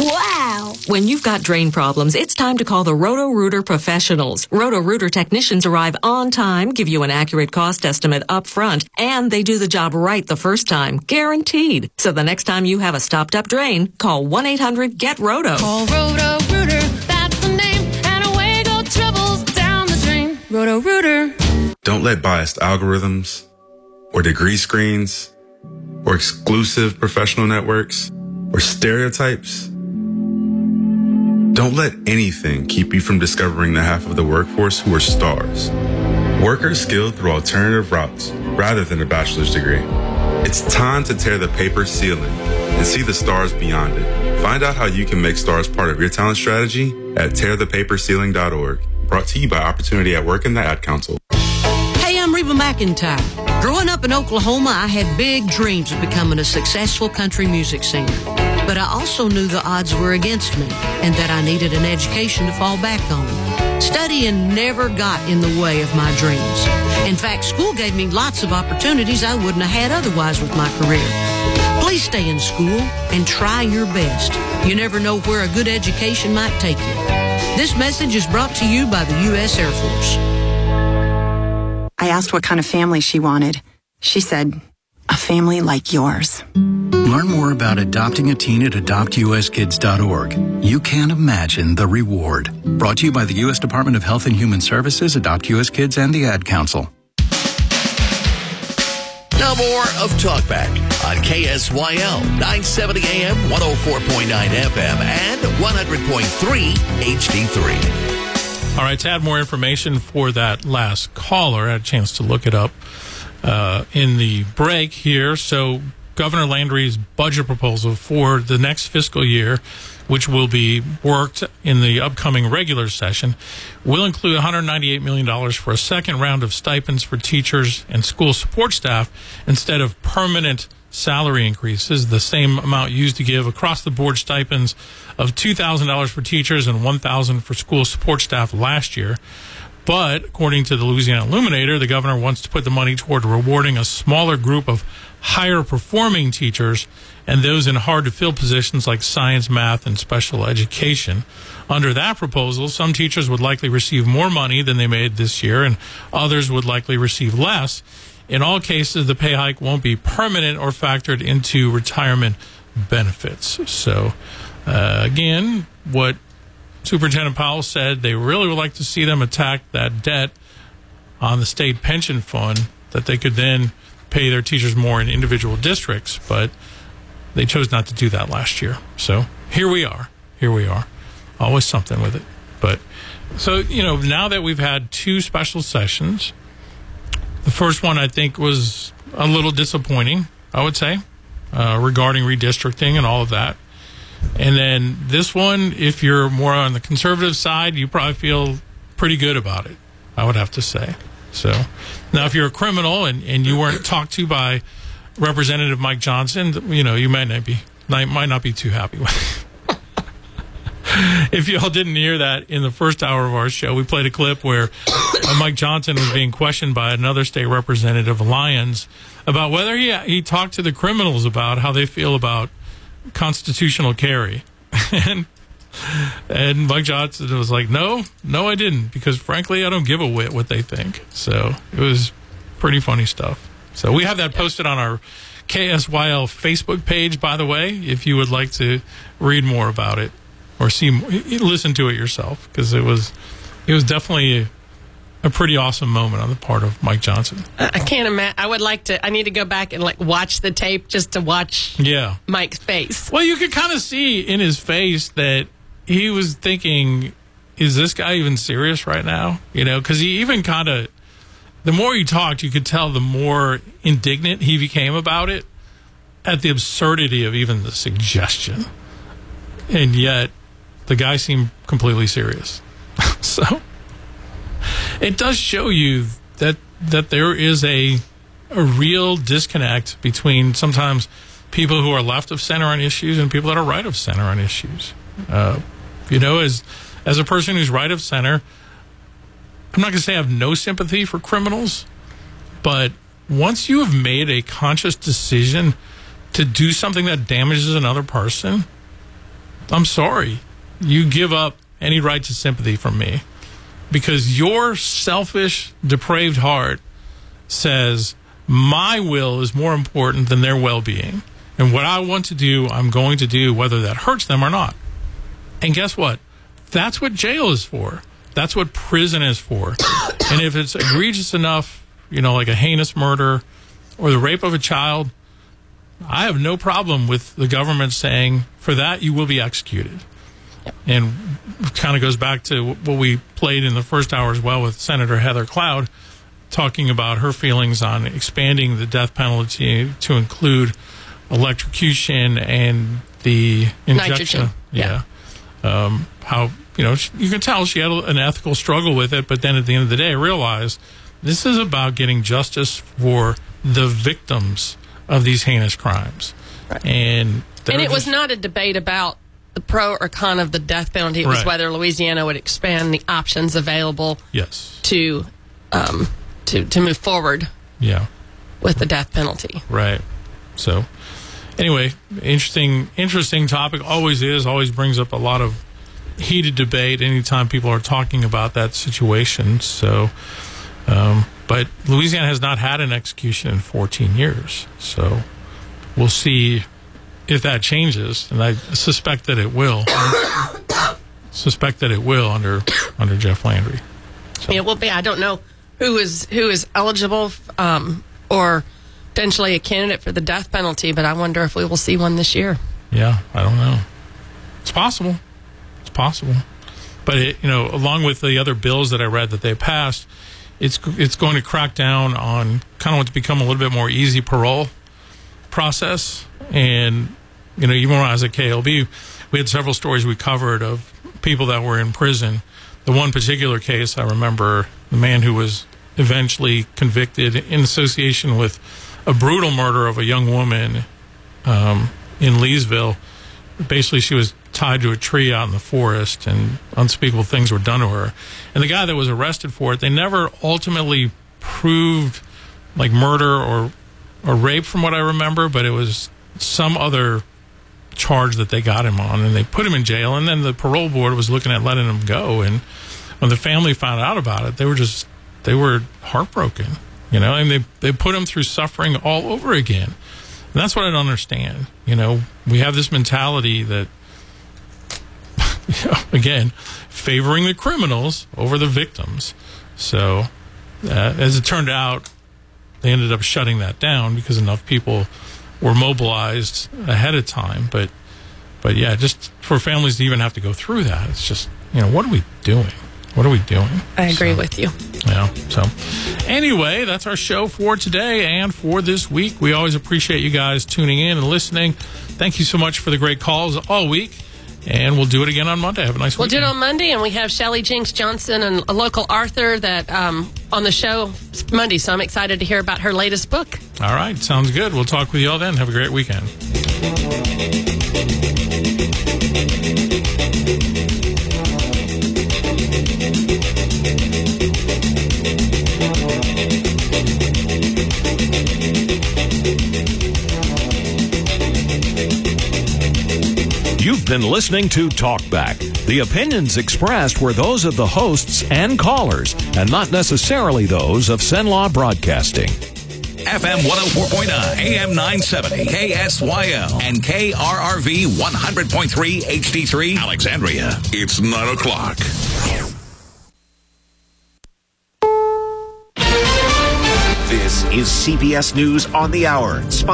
Wow. When you've got drain problems, it's time to call the Roto Rooter professionals. Roto Rooter technicians arrive on time, give you an accurate cost estimate up front, and they do the job right the first time, guaranteed. So the next time you have a stopped up drain, call 1-800-GET-ROTO. Call Roto Roto Rooter. Don't let biased algorithms or degree screens or exclusive professional networks or stereotypes. Don't let anything keep you from discovering the half of the workforce who are stars. Workers skilled through alternative routes rather than a bachelor's degree. It's time to tear the paper ceiling and see the stars beyond it. Find out how you can make stars part of your talent strategy at tearthepaperceiling.org. Brought to you by Opportunity at Work and the Ad Council. Hey, I'm Reba McEntire. Growing up in Oklahoma, I had big dreams of becoming a successful country music singer. But I also knew the odds were against me and that I needed an education to fall back on. Studying never got in the way of my dreams. In fact, school gave me lots of opportunities I wouldn't have had otherwise with my career. Please stay in school and try your best. You never know where a good education might take you. This message is brought to you by the U.S. Air Force. I asked what kind of family she wanted. She said, a family like yours. Learn more about adopting a teen at adoptuskids.org. You can't imagine the reward. Brought to you by the U.S. Department of Health and Human Services, Adopt U.S. Kids, and the Ad Council. Now more of Talkback on KSYL 970 AM, 104.9 FM, and 100.3 HD3. All right, to add more information for that last caller, I had a chance to look it up uh, in the break here. So, Governor Landry's budget proposal for the next fiscal year, which will be worked in the upcoming regular session, will include $198 million for a second round of stipends for teachers and school support staff instead of permanent salary increases, the same amount used to give across the board stipends of $2,000 for teachers and $1,000 for school support staff last year. But according to the Louisiana Illuminator, the governor wants to put the money toward rewarding a smaller group of higher performing teachers and those in hard to fill positions like science, math, and special education. Under that proposal, some teachers would likely receive more money than they made this year, and others would likely receive less. In all cases, the pay hike won't be permanent or factored into retirement benefits. So, uh, again, what Superintendent Powell said they really would like to see them attack that debt on the state pension fund that they could then pay their teachers more in individual districts, but they chose not to do that last year. So here we are. Here we are. Always something with it. But so, you know, now that we've had two special sessions, the first one I think was a little disappointing, I would say, uh, regarding redistricting and all of that. And then this one, if you're more on the conservative side, you probably feel pretty good about it, I would have to say. So now, if you're a criminal and, and you weren't talked to by Representative Mike Johnson, you know, you might not be might not be too happy with it. if y'all didn't hear that in the first hour of our show, we played a clip where uh, Mike Johnson was being questioned by another state representative, Lyons, about whether he he talked to the criminals about how they feel about constitutional carry. and and Mike Johnson was like, "No, no, I didn't, because frankly, I don't give a whit what they think." So it was pretty funny stuff. So we have that posted on our KSYL Facebook page, by the way, if you would like to read more about it or see, listen to it yourself, because it was, it was definitely. A, a pretty awesome moment on the part of Mike Johnson. I can't imagine. I would like to. I need to go back and like watch the tape just to watch. Yeah, Mike's face. Well, you could kind of see in his face that he was thinking, "Is this guy even serious right now?" You know, because he even kind of the more he talked, you could tell the more indignant he became about it at the absurdity of even the suggestion. And yet, the guy seemed completely serious. so, it does show you that that there is a a real disconnect between sometimes people who are left of center on issues and people that are right of center on issues. Uh, you know, as as a person who's right of center, I'm not going to say I have no sympathy for criminals, but once you have made a conscious decision to do something that damages another person, I'm sorry. You give up any right to sympathy from me because your selfish, depraved heart says, my will is more important than their well being. And what I want to do, I'm going to do, whether that hurts them or not. And guess what? That's what jail is for. That's what prison is for. and if it's egregious enough, you know, like a heinous murder or the rape of a child, I have no problem with the government saying, for that, you will be executed. And kind of goes back to what we played in the first hour as well with Senator Heather Cloud, talking about her feelings on expanding the death penalty to include electrocution and the injection. Nitrogen. Yeah. Um, how, you know, you can tell she had an ethical struggle with it, but then at the end of the day, realized this is about getting justice for the victims of these heinous crimes. And, And it was not a debate about the pro or con of the death penalty. It was whether Louisiana would expand the options available Yes. to um, to to move forward Yeah. with the death penalty. Right. So, anyway, interesting, interesting topic. Always is. Always brings up a lot of heated debate anytime people are talking about that situation. So, um, but Louisiana has not had an execution in 14 years. So, we'll see if that changes, and I suspect that it will. suspect that it will under under Jeff Landry. It will be. I don't know who is who is eligible um, or potentially a candidate for the death penalty, but I wonder if we will see one this year. Yeah, I don't know. It's possible. It's possible. But it, you know, along with the other bills that I read that they passed, it's it's going to crack down on kind of what's become a little bit more easy parole process. And you know, even when I was at KLB, we had several stories we covered of people that were in prison. The one particular case I remember, the man who was eventually convicted in association with a brutal murder of a young woman um, in Leesville. Basically, she was tied to a tree out in the forest, and unspeakable things were done to her. And the guy that was arrested for it, they never ultimately proved like murder or or rape, from what I remember, but it was some other charge that they got him on, and they put him in jail. And then the parole board was looking at letting him go, and when the family found out about it, they were just they were heartbroken, you know, and they they put them through suffering all over again. And that's what I don't understand. You know, we have this mentality that, you know, again, favoring the criminals over the victims. So, uh, as it turned out, they ended up shutting that down because enough people were mobilized ahead of time. But, but yeah, just for families to even have to go through that, it's just, you know, what are we doing? What are we doing? I agree with you. Yeah. So, anyway, that's our show for today and for this week. We always appreciate you guys tuning in and listening. Thank you so much for the great calls all week. And we'll do it again on Monday. Have a nice week. We'll do it on Monday, and we have Shelly Jinks Johnson and a local Arthur that um, on the show Monday. So I'm excited to hear about her latest book. All right. Sounds good. We'll talk with you all then. Have a great weekend. You've been listening to Talkback. The opinions expressed were those of the hosts and callers, and not necessarily those of Cenla Broadcasting. FM 104.9, AM 970, KSYL, and KRRV 100.3 HD3 Alexandria. It's 9 o'clock. This is CBS News on the Hour, sponsored